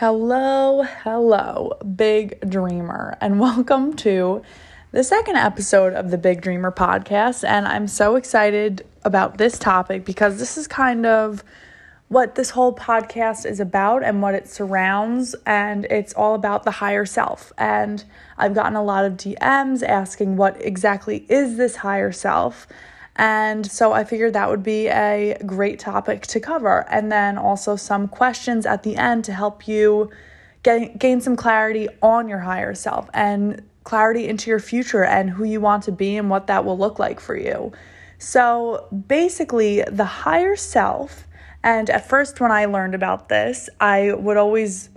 Hello, hello, big dreamer, and welcome to the second episode of the Big Dreamer podcast. And I'm so excited about this topic because this is kind of what this whole podcast is about and what it surrounds. And it's all about the higher self. And I've gotten a lot of DMs asking what exactly is this higher self. And so I figured that would be a great topic to cover. And then also some questions at the end to help you get, gain some clarity on your higher self and clarity into your future and who you want to be and what that will look like for you. So basically, the higher self, and at first when I learned about this, I would always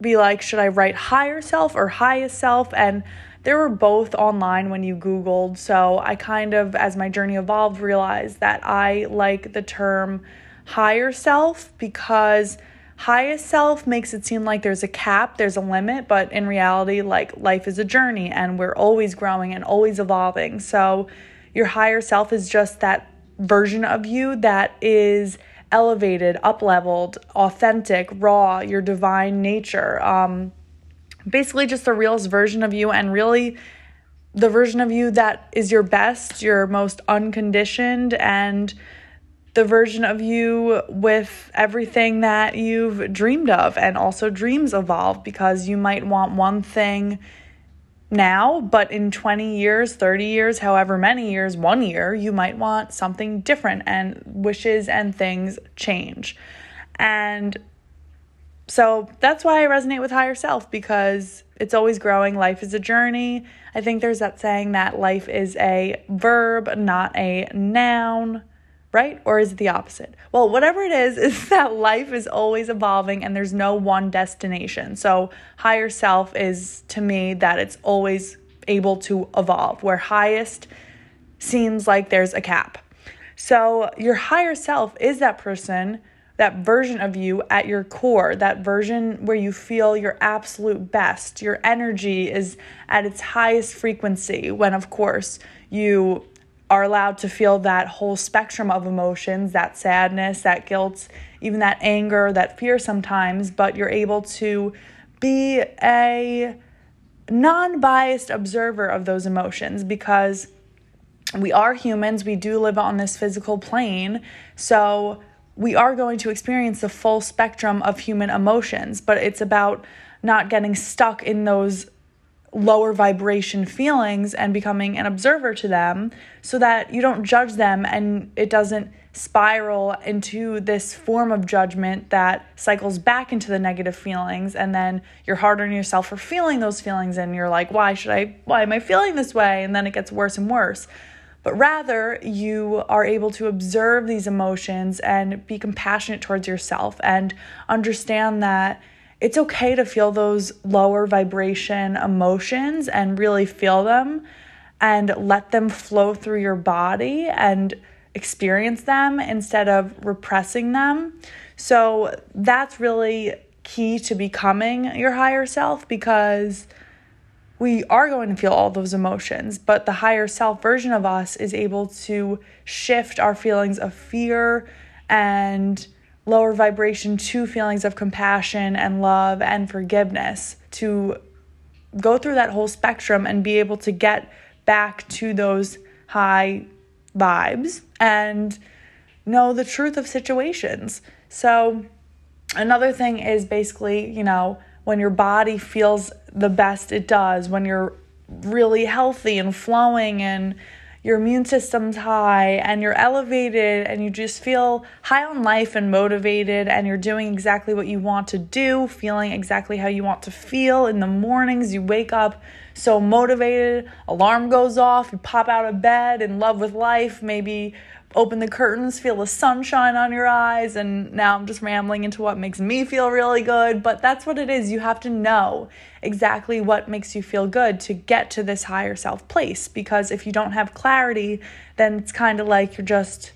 be like, should I write higher self or highest self? And they were both online when you Googled. So I kind of, as my journey evolved, realized that I like the term higher self because highest self makes it seem like there's a cap, there's a limit, but in reality, like life is a journey and we're always growing and always evolving. So your higher self is just that version of you that is elevated, up leveled, authentic, raw, your divine nature. Um, basically just the realest version of you and really the version of you that is your best, your most unconditioned, and the version of you with everything that you've dreamed of. And also, dreams evolve because you might want one thing now, but in 20 years, 30 years, however many years, one year, you might want something different, and wishes and things change. And so that's why I resonate with higher self because it's always growing. Life is a journey. I think there's that saying that life is a verb, not a noun, right? Or is it the opposite? Well, whatever it is, is that life is always evolving and there's no one destination. So, higher self is to me that it's always able to evolve, where highest seems like there's a cap. So, your higher self is that person that version of you at your core, that version where you feel your absolute best. Your energy is at its highest frequency when, of course, you are allowed to feel that whole spectrum of emotions that sadness, that guilt, even that anger, that fear sometimes, but you're able to be a non biased observer of those emotions because we are humans, we do live on this physical plane. So, we are going to experience the full spectrum of human emotions, but it's about not getting stuck in those lower vibration feelings and becoming an observer to them so that you don't judge them and it doesn't spiral into this form of judgment that cycles back into the negative feelings. And then you're hard on yourself for feeling those feelings and you're like why should I why am I feeling this way? And then it gets worse and worse but rather you are able to observe these emotions and be compassionate towards yourself and understand that it's okay to feel those lower vibration emotions and really feel them and let them flow through your body and experience them instead of repressing them. So that's really key to becoming your higher self because we are going to feel all those emotions, but the higher self version of us is able to shift our feelings of fear and lower vibration to feelings of compassion and love and forgiveness to go through that whole spectrum and be able to get back to those high vibes and know the truth of situations. So, another thing is basically, you know, when your body feels the best it does, when you're really healthy and flowing and your immune system's high and you're elevated and you just feel high on life and motivated and you're doing exactly what you want to do, feeling exactly how you want to feel in the mornings. You wake up so motivated, alarm goes off, you pop out of bed in love with life, maybe open the curtains, feel the sunshine on your eyes, and now I'm just rambling into what makes me feel really good. But that's what it is. You have to know exactly what makes you feel good to get to this higher self place. Because if you don't have clarity, then it's kind of like you're just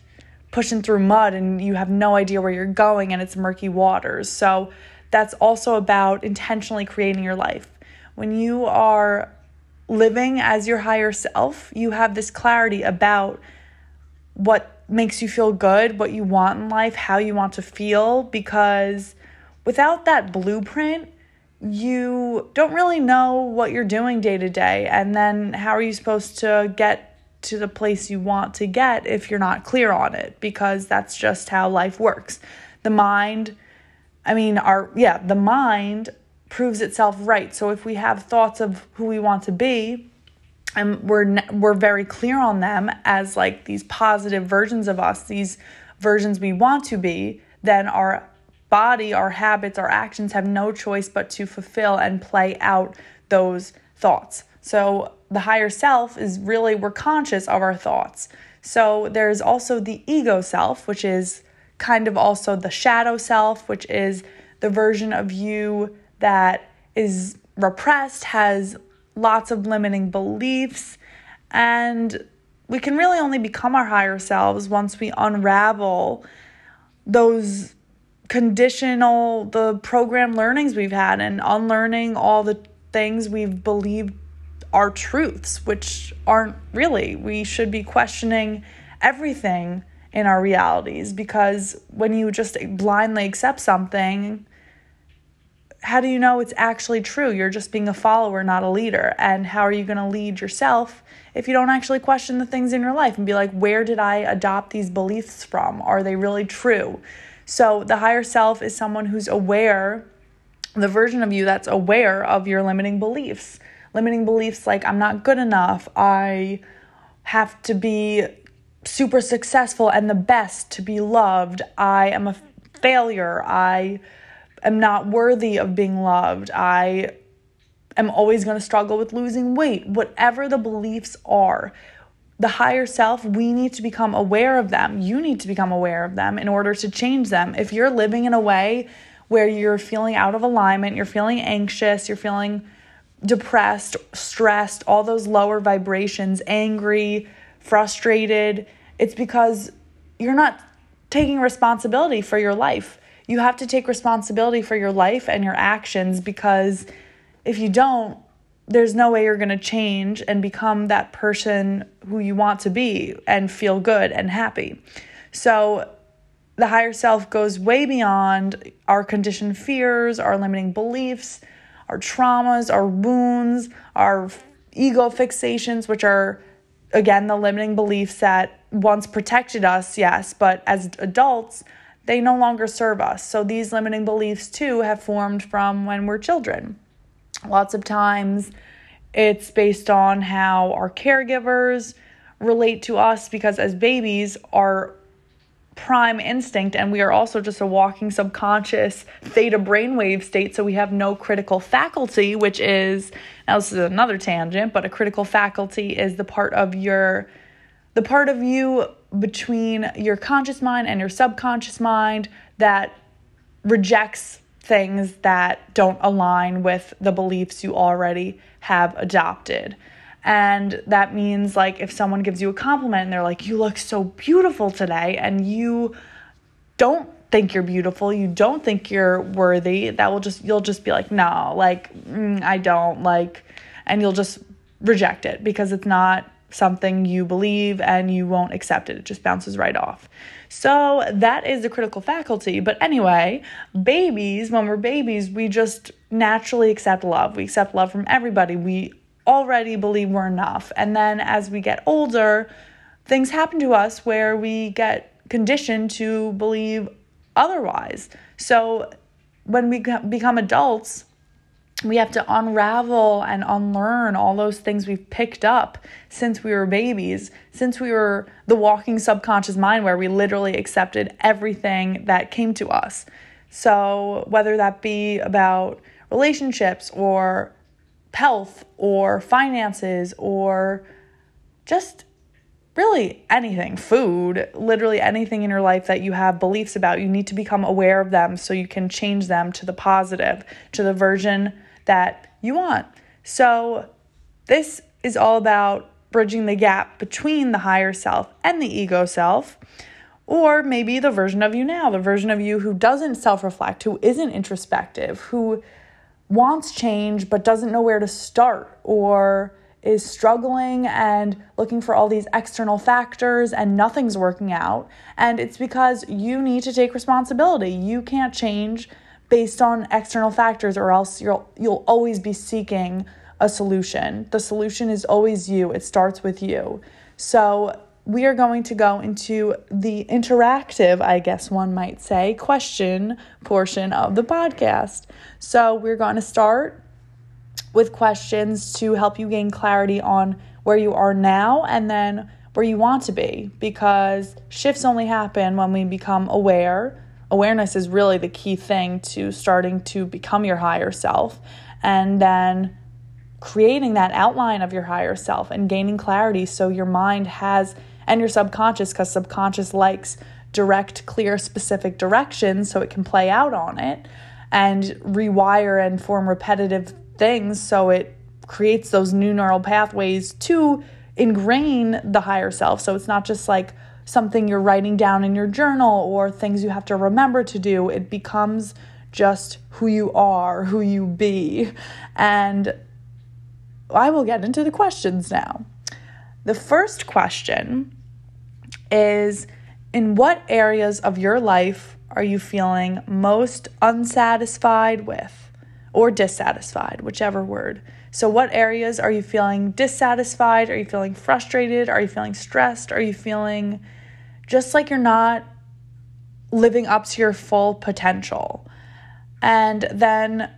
pushing through mud and you have no idea where you're going and it's murky waters. So that's also about intentionally creating your life. When you are living as your higher self, you have this clarity about what makes you feel good, what you want in life, how you want to feel, because without that blueprint, you don't really know what you're doing day to day. And then how are you supposed to get to the place you want to get if you're not clear on it? Because that's just how life works. The mind, I mean, our, yeah, the mind proves itself right. So if we have thoughts of who we want to be, and we're we're very clear on them as like these positive versions of us, these versions we want to be, then our body, our habits, our actions have no choice but to fulfill and play out those thoughts. So the higher self is really, we're conscious of our thoughts. So there's also the ego self, which is kind of also the shadow self, which is the version of you that is repressed, has lots of limiting beliefs, and we can really only become our higher selves once we unravel those conditional the program learnings we've had and unlearning all the things we've believed are truths which aren't really. We should be questioning everything in our realities because when you just blindly accept something how do you know it's actually true? You're just being a follower not a leader. And how are you going to lead yourself if you don't actually question the things in your life and be like where did i adopt these beliefs from? Are they really true? So the higher self is someone who's aware, the version of you that's aware of your limiting beliefs. Limiting beliefs like, I'm not good enough, I have to be super successful and the best to be loved, I am a failure, I am not worthy of being loved, I am always going to struggle with losing weight. Whatever the beliefs are, the higher self, we need to become aware of them. You need to become aware of them in order to change them. If you're living in a way where you're feeling out of alignment, you're feeling anxious, you're feeling depressed, stressed, all those lower vibrations, angry, frustrated, it's because you're not taking responsibility for your life. You have to take responsibility for your life and your actions because if you don't, there's no way you're going to change and become that person who you want to be and feel good and happy. So, the higher self goes way beyond our conditioned fears, our limiting beliefs, our traumas, our wounds, our ego fixations, which are, again, the limiting beliefs that once protected us, yes, but as adults, they no longer serve us. So, these limiting beliefs, too, have formed from when we're children. Lots of times it's based on how our caregivers relate to us because as babies, our prime instinct, and we are also just a walking subconscious theta brainwave state, so we have no critical faculty, which is now this is another tangent, but a critical faculty is the part of your the part of you between your conscious mind and your subconscious mind that rejects things that don't align with the beliefs you already have adopted. And that means, like, if someone gives you a compliment and they're like, you look so beautiful today, and you don't think you're beautiful, you don't think you're worthy, that will just, you'll just be like, no, like, mm, I don't, like, and you'll just reject it because it's not something you believe and you won't accept it. It just bounces right off. So that is the critical faculty. But anyway, babies, when we're babies, we just naturally accept love. We accept love from everybody. We already believe we're enough. And then as we get older, things happen to us where we get conditioned to believe otherwise. So when we become adults, we have to unravel and unlearn all those things we've picked up since we were babies, since we were the walking subconscious mind where we literally accepted everything that came to us. So, whether that be about relationships or health or finances or just really anything, food, literally anything in your life that you have beliefs about, you need to become aware of them so you can change them to the positive, to the version that you want. So, this is all about bridging the gap between the higher self and the ego self. Or maybe the version of you now, the version of you who doesn't self reflect, who isn't introspective, who wants change but doesn't know where to start, or is struggling and looking for all these external factors and nothing's working out. And it's because you need to take responsibility. You can't change based on external factors or else you'll you'll always be seeking a solution. The solution is always you. It starts with you. So we are going to go into the interactive, I guess one might say, question portion of the podcast. So we're going to start with questions to help you gain clarity on where you are now and then where you want to be because shifts only happen when we become aware. Awareness is really the key thing to starting to become your higher self and then creating that outline of your higher self and gaining clarity so your mind has and your subconscious because subconscious likes direct clear specific directions so it can play out on it and rewire and form repetitive things so it creates those new neural pathways to ingrain the higher self. So it's not just like something you're writing down in your journal or things you have to remember to do. It becomes just who you are, who you be. And I will get into the questions now. The first question is In what areas of your life are you feeling most unsatisfied with or dissatisfied, whichever word? So, what areas are you feeling dissatisfied? Are you feeling frustrated? Are you feeling stressed? Are you feeling just like you're not living up to your full potential? And then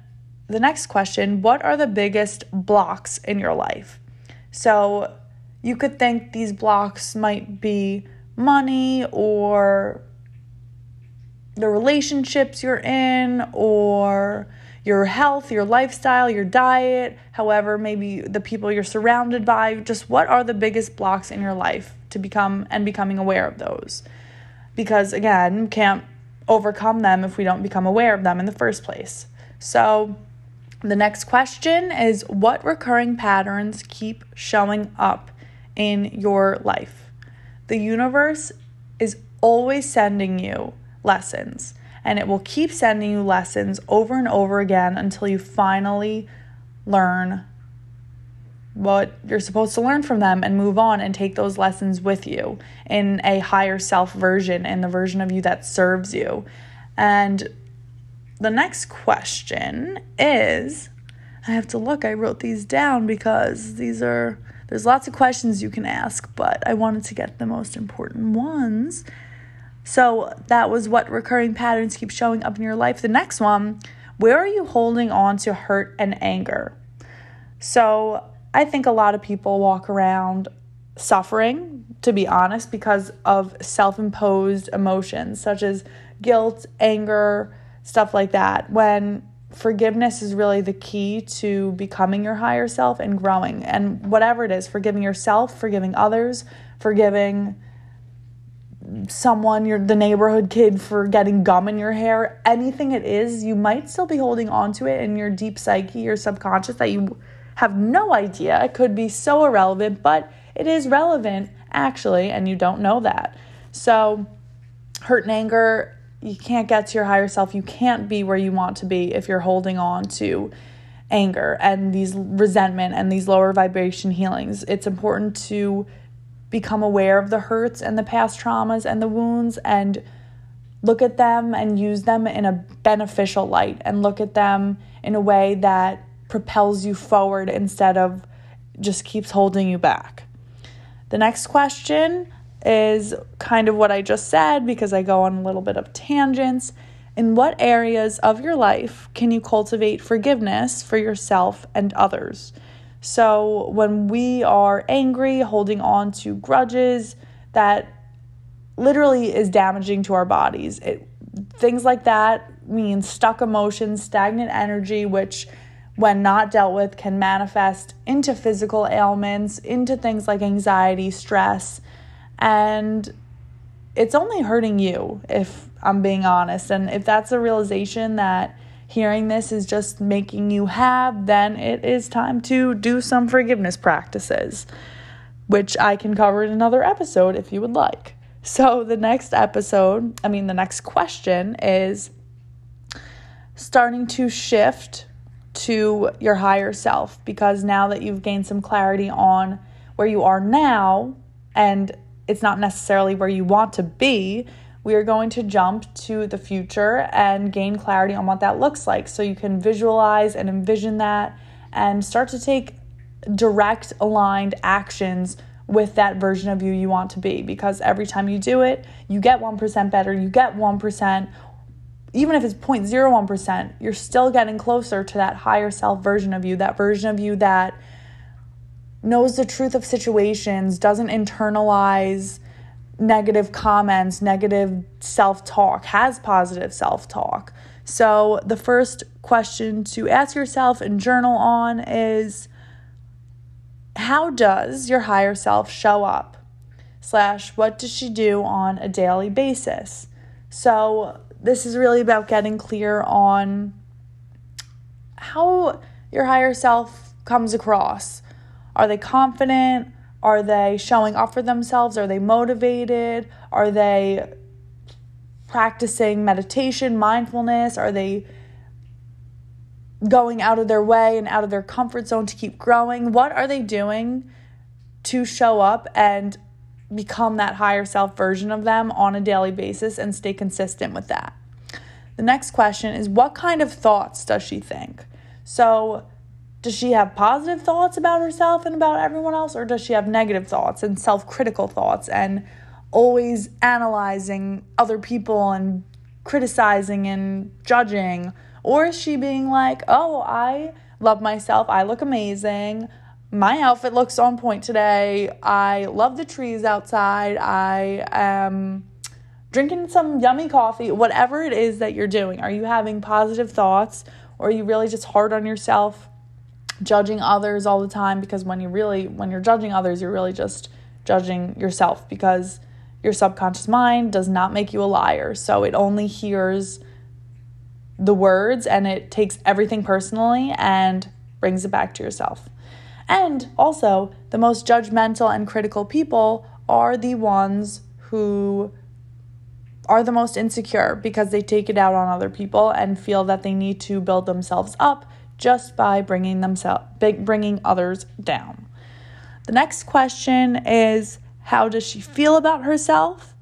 the next question what are the biggest blocks in your life? So, you could think these blocks might be money or the relationships you're in or your health, your lifestyle, your diet, however, maybe the people you're surrounded by, just what are the biggest blocks in your life to become and becoming aware of those. Because again, can't overcome them if we don't become aware of them in the first place. So, the next question is what recurring patterns keep showing up in your life? The universe is always sending you lessons and it will keep sending you lessons over and over again until you finally learn what you're supposed to learn from them and move on and take those lessons with you in a higher self version in the version of you that serves you. And the next question is I have to look, I wrote these down because these are there's lots of questions you can ask, but I wanted to get the most important ones. So that was what recurring patterns keep showing up in your life. The next one, where are you holding on to hurt and anger? So I think a lot of people walk around suffering, to be honest, because of self imposed emotions such as guilt, anger, stuff like that. When forgiveness is really the key to becoming your higher self and growing. And whatever it is, forgiving yourself, forgiving others, forgiving someone, you're the neighborhood kid for getting gum in your hair, anything it is, you might still be holding on to it in your deep psyche, your subconscious that you have no idea. It could be so irrelevant, but it is relevant actually, and you don't know that. So, hurt and anger, you can't get to your higher self. You can't be where you want to be if you're holding on to anger and these resentment and these lower vibration healings. It's important to become aware of the hurts and the past traumas and the wounds and look at them and use them in a beneficial light and look at them in a way that propels you forward instead of just keeps holding you back. The next question is kind of what I just said because I go on a little bit of tangents. In what areas of your life can you cultivate forgiveness for yourself and others? So when we are angry, holding on to grudges, that literally is damaging to our bodies. It, things like that mean stuck emotions, stagnant energy, which when not dealt with can manifest into physical ailments, into things like anxiety, stress, and it's only hurting you if I'm being honest. And if that's a realization that hearing this is just making you have, then it is time to do some forgiveness practices, which I can cover in another episode if you would like. So, the next episode, I mean, the next question is starting to shift to your higher self because now that you've gained some clarity on where you are now and it's not necessarily where you want to be, we are going to jump to the future and gain clarity on what that looks like. So you can visualize and envision that and start to take direct aligned actions with that version of you you want to be because every time you do it, you get 1% better, you get 1%. Even if it's 0.01%, you're still getting closer to that higher self version of you, that version of you that knows the truth of situations, doesn't internalize negative comments, negative self talk, has positive self talk. So, the first question to ask yourself and journal on is how does your higher self show up? Slash, what does she do on a daily basis? So, this is really about getting clear on how your higher self comes across. Are they confident? Are they showing up for themselves? Are they motivated? Are they practicing meditation, mindfulness? Are they going out of their way and out of their comfort zone to keep growing? What are they doing to show up and become that higher self version of them on a daily basis and stay consistent with that? The next question is what kind of thoughts does she think? So, does she have positive thoughts about herself and about everyone else, or does she have negative thoughts and self critical thoughts and always analyzing other people and criticizing and judging? Or is she being like, oh, I love myself, I look amazing, my outfit looks on point today, I love the trees outside, I am drinking some yummy coffee, whatever it is that you're doing. Are you having positive thoughts or are you really just hard on yourself? judging others all the time because when you really when you're judging others you're really just judging yourself because your subconscious mind does not make you a liar so it only hears the words and it takes everything personally and brings it back to yourself. And also, the most judgmental and critical people are the ones who are the most insecure because they take it out on other people and feel that they need to build themselves up just by bringing themselves bringing others down. The next question is how does she feel about herself?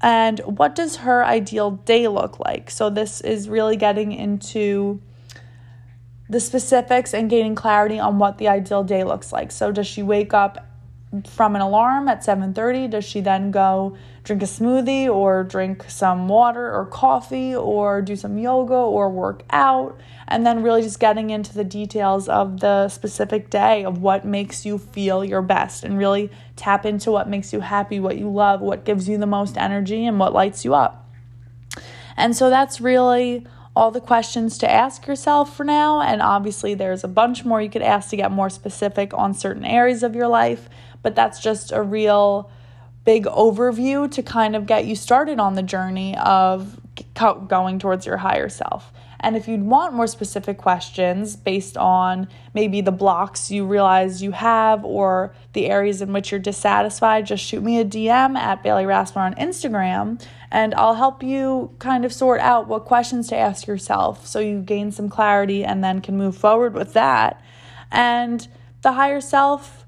and what does her ideal day look like? So, this is really getting into the specifics and gaining clarity on what the ideal day looks like. So, does she wake up from an alarm at 7:30? Does she then go drink a smoothie or drink some water or coffee or do some yoga or work out? And then really just getting into the details of the specific day of what makes you feel your best and really tap into what makes you happy, what you love, what gives you the most energy and what lights you up. And so that's really all the questions to ask yourself for now. And obviously, there's a bunch more you could ask to get more specific on certain areas of your life but that's just a real big overview to kind of get you started on the journey of going towards your higher self. And if you'd want more specific questions based on maybe the blocks you realize you have or the areas in which you're dissatisfied, just shoot me a DM at Bailey Raspler on Instagram and I'll help you kind of sort out what questions to ask yourself so you gain some clarity and then can move forward with that. And the higher self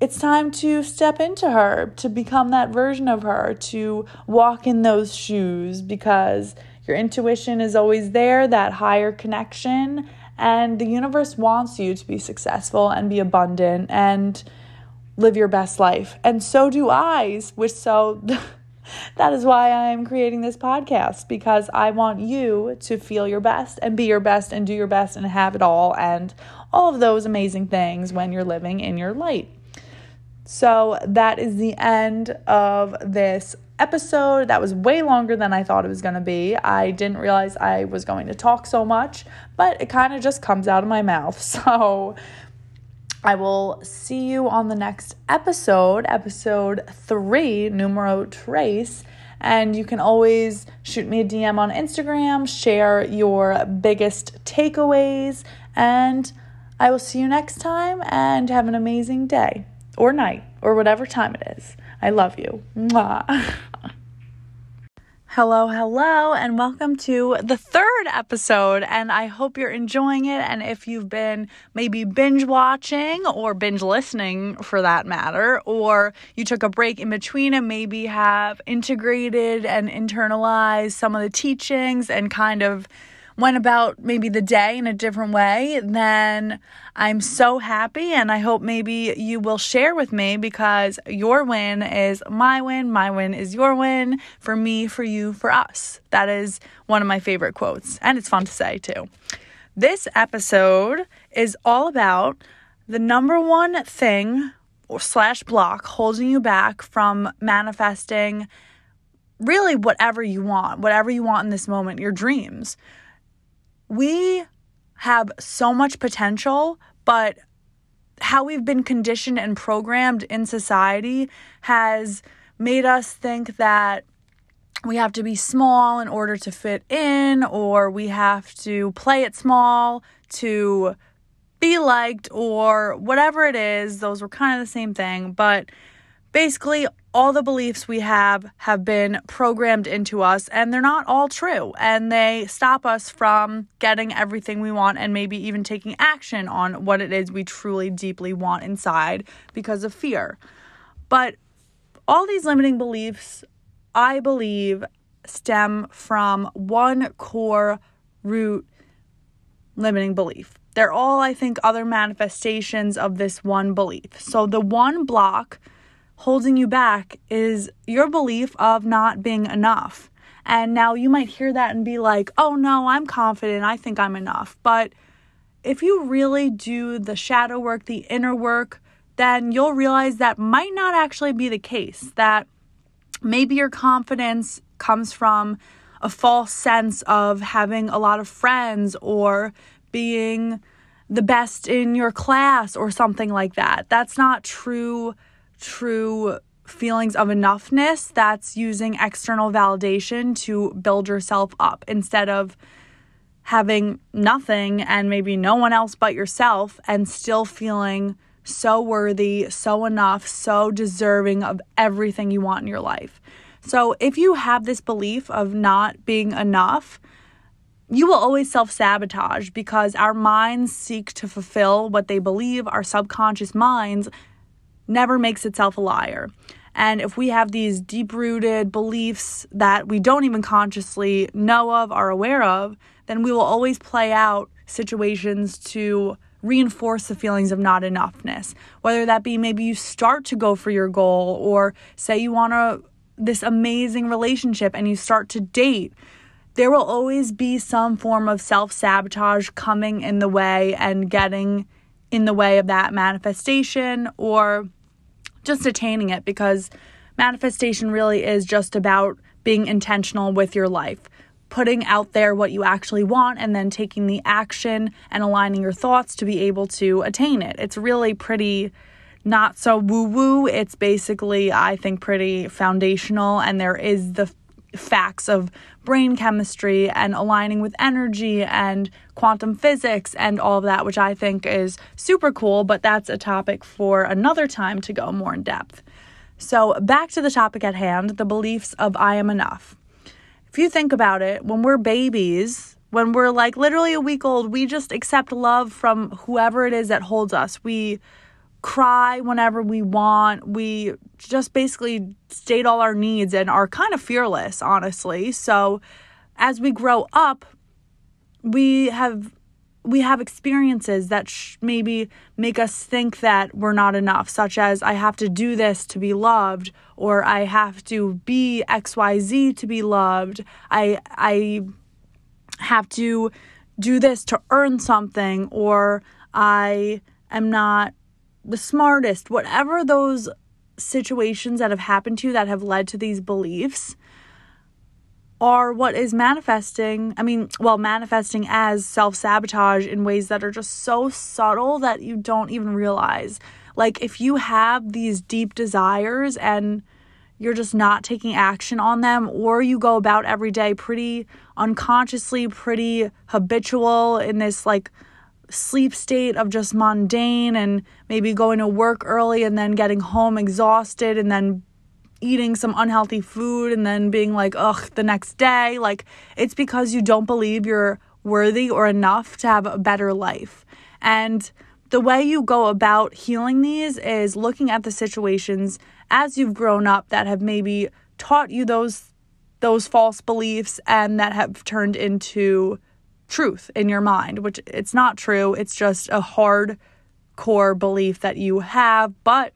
it's time to step into her, to become that version of her, to walk in those shoes because your intuition is always there, that higher connection, and the universe wants you to be successful and be abundant and live your best life. And so do I, which so that is why I am creating this podcast because I want you to feel your best and be your best and do your best and have it all and all of those amazing things when you're living in your light. So that is the end of this episode. That was way longer than I thought it was going to be. I didn't realize I was going to talk so much, but it kind of just comes out of my mouth. So I will see you on the next episode, episode three, numero trace. And you can always shoot me a DM on Instagram, share your biggest takeaways, and I will see you next time and have an amazing day or night or whatever time it is. I love you. Mwah. Hello, hello, and welcome to the third episode. And I hope you're enjoying it. And if you've been maybe binge watching or binge listening for that matter, or you took a break in between and maybe have integrated and internalized some of the teachings and kind of went about maybe the day in a different way, then I'm so happy and I hope maybe you will share with me because your win is my win, my win is your win, for me, for you, for us. That is one of my favorite quotes and it's fun to say too. This episode is all about the number one thing or slash block holding you back from manifesting really whatever you want, whatever you want in this moment, your dreams we have so much potential, but how we've been conditioned and programmed in society has made us think that we have to be small in order to fit in, or we have to play it small to be liked, or whatever it is. Those were kind of the same thing, but basically, all the beliefs we have have been programmed into us and they're not all true and they stop us from getting everything we want and maybe even taking action on what it is we truly deeply want inside because of fear. But all these limiting beliefs, I believe, stem from one core root limiting belief. They're all, I think, other manifestations of this one belief. So the one block holding you back is your belief of not being enough. And now you might hear that and be like, oh no, I'm confident. I think I'm enough. But if you really do the shadow work, the inner work, then you'll realize that might not actually be the case. That maybe your confidence comes from a false sense of having a lot of friends or being the best in your class or something like that. That's not true true feelings of enoughness, that's using external validation to build yourself up instead of having nothing and maybe no one else but yourself and still feeling so worthy, so enough, so deserving of everything you want in your life. So, if you have this belief of not being enough, you will always self sabotage because our minds seek to fulfill what they believe, our subconscious minds never makes itself a liar. And if we have these deep rooted beliefs that we don't even consciously know of or aware of, then we will always play out situations to reinforce the feelings of not enoughness. Whether that be maybe you start to go for your goal or say you want a this amazing relationship and you start to date, there will always be some form of self-sabotage coming in the way and getting in the way of that manifestation or just attaining it because manifestation really is just about being intentional with your life, putting out there what you actually want, and then taking the action and aligning your thoughts to be able to attain it. It's really pretty not so woo woo. It's basically, I think, pretty foundational, and there is the facts of brain chemistry and aligning with energy and quantum physics and all of that, which I think is super cool, but that's a topic for another time to go more in depth. So, back to the topic at hand the beliefs of I am enough. If you think about it, when we're babies, when we're like literally a week old, we just accept love from whoever it is that holds us. We cry whenever we want. We just basically state all our needs and are kind of fearless, honestly. So as we grow up, we have we have experiences that sh- maybe make us think that we're not enough, such as I have to do this to be loved, or I have to be XYZ to be loved. I I have to do this to earn something, or I am not the smartest, whatever those situations that have happened to you that have led to these beliefs are what is manifesting. I mean, well, manifesting as self sabotage in ways that are just so subtle that you don't even realize. Like, if you have these deep desires and you're just not taking action on them, or you go about every day pretty unconsciously, pretty habitual in this like sleep state of just mundane and maybe going to work early and then getting home exhausted and then eating some unhealthy food and then being like, ugh, the next day. Like, it's because you don't believe you're worthy or enough to have a better life. And the way you go about healing these is looking at the situations as you've grown up that have maybe taught you those those false beliefs and that have turned into truth in your mind, which it's not true. It's just a hard core belief that you have, but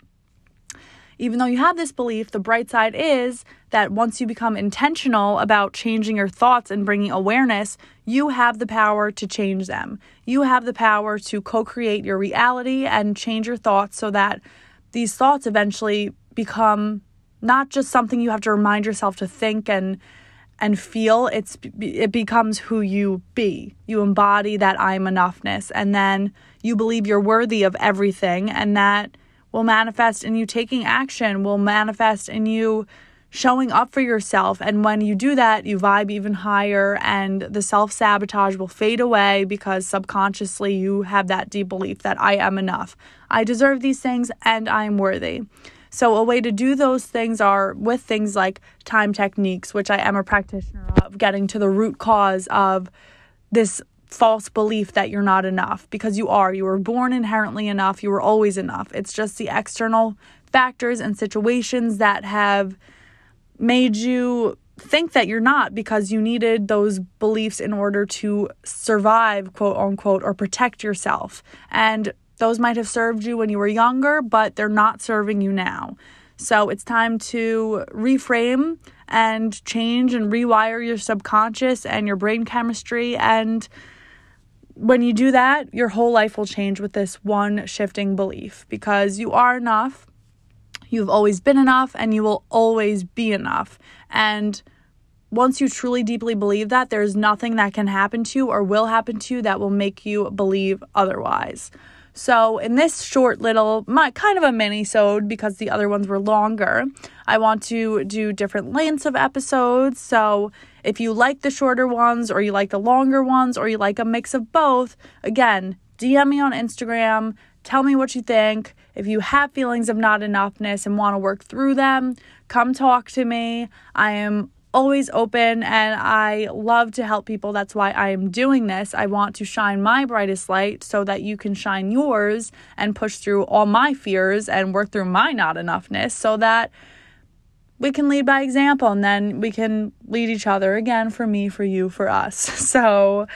even though you have this belief, the bright side is that once you become intentional about changing your thoughts and bringing awareness, you have the power to change them. You have the power to co create your reality and change your thoughts so that these thoughts eventually become not just something you have to remind yourself to think and and feel it's it becomes who you be you embody that i'm enoughness and then you believe you're worthy of everything and that will manifest in you taking action, will manifest in you showing up for yourself. And when you do that, you vibe even higher, and the self sabotage will fade away because subconsciously you have that deep belief that I am enough. I deserve these things and I am worthy. So, a way to do those things are with things like time techniques, which I am a practitioner of, getting to the root cause of this false belief that you're not enough because you are. You were born inherently enough. You were always enough. It's just the external factors and situations that have made you think that you're not because you needed those beliefs in order to survive, quote unquote, or protect yourself. And those might have served you when you were younger, but they're not serving you now. So it's time to reframe and change and rewire your subconscious and your brain chemistry and when you do that, your whole life will change with this one shifting belief because you are enough. You've always been enough and you will always be enough. And once you truly deeply believe that, there's nothing that can happen to you or will happen to you that will make you believe otherwise. So, in this short little, my, kind of a mini sode because the other ones were longer, I want to do different lengths of episodes. So, if you like the shorter ones or you like the longer ones or you like a mix of both, again, DM me on Instagram. Tell me what you think. If you have feelings of not enoughness and want to work through them, come talk to me. I am always open and I love to help people. That's why I am doing this. I want to shine my brightest light so that you can shine yours and push through all my fears and work through my not enoughness so that we can lead by example and then we can lead each other again for me, for you, for us. So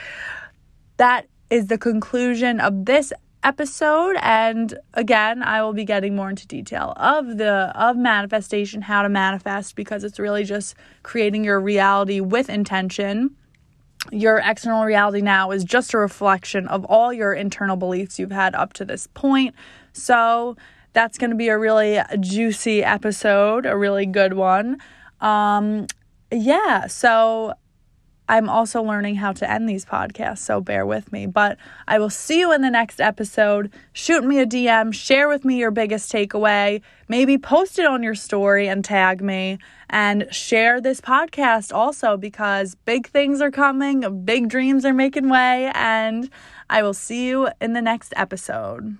that is the conclusion of this episode and again I will be getting more into detail of the of manifestation how to manifest because it's really just creating your reality with intention. Your external reality now is just a reflection of all your internal beliefs you've had up to this point. So that's going to be a really juicy episode a really good one. Um yeah so I'm also learning how to end these podcasts, so bear with me. But I will see you in the next episode. Shoot me a DM, share with me your biggest takeaway, maybe post it on your story and tag me, and share this podcast also because big things are coming, big dreams are making way, and I will see you in the next episode.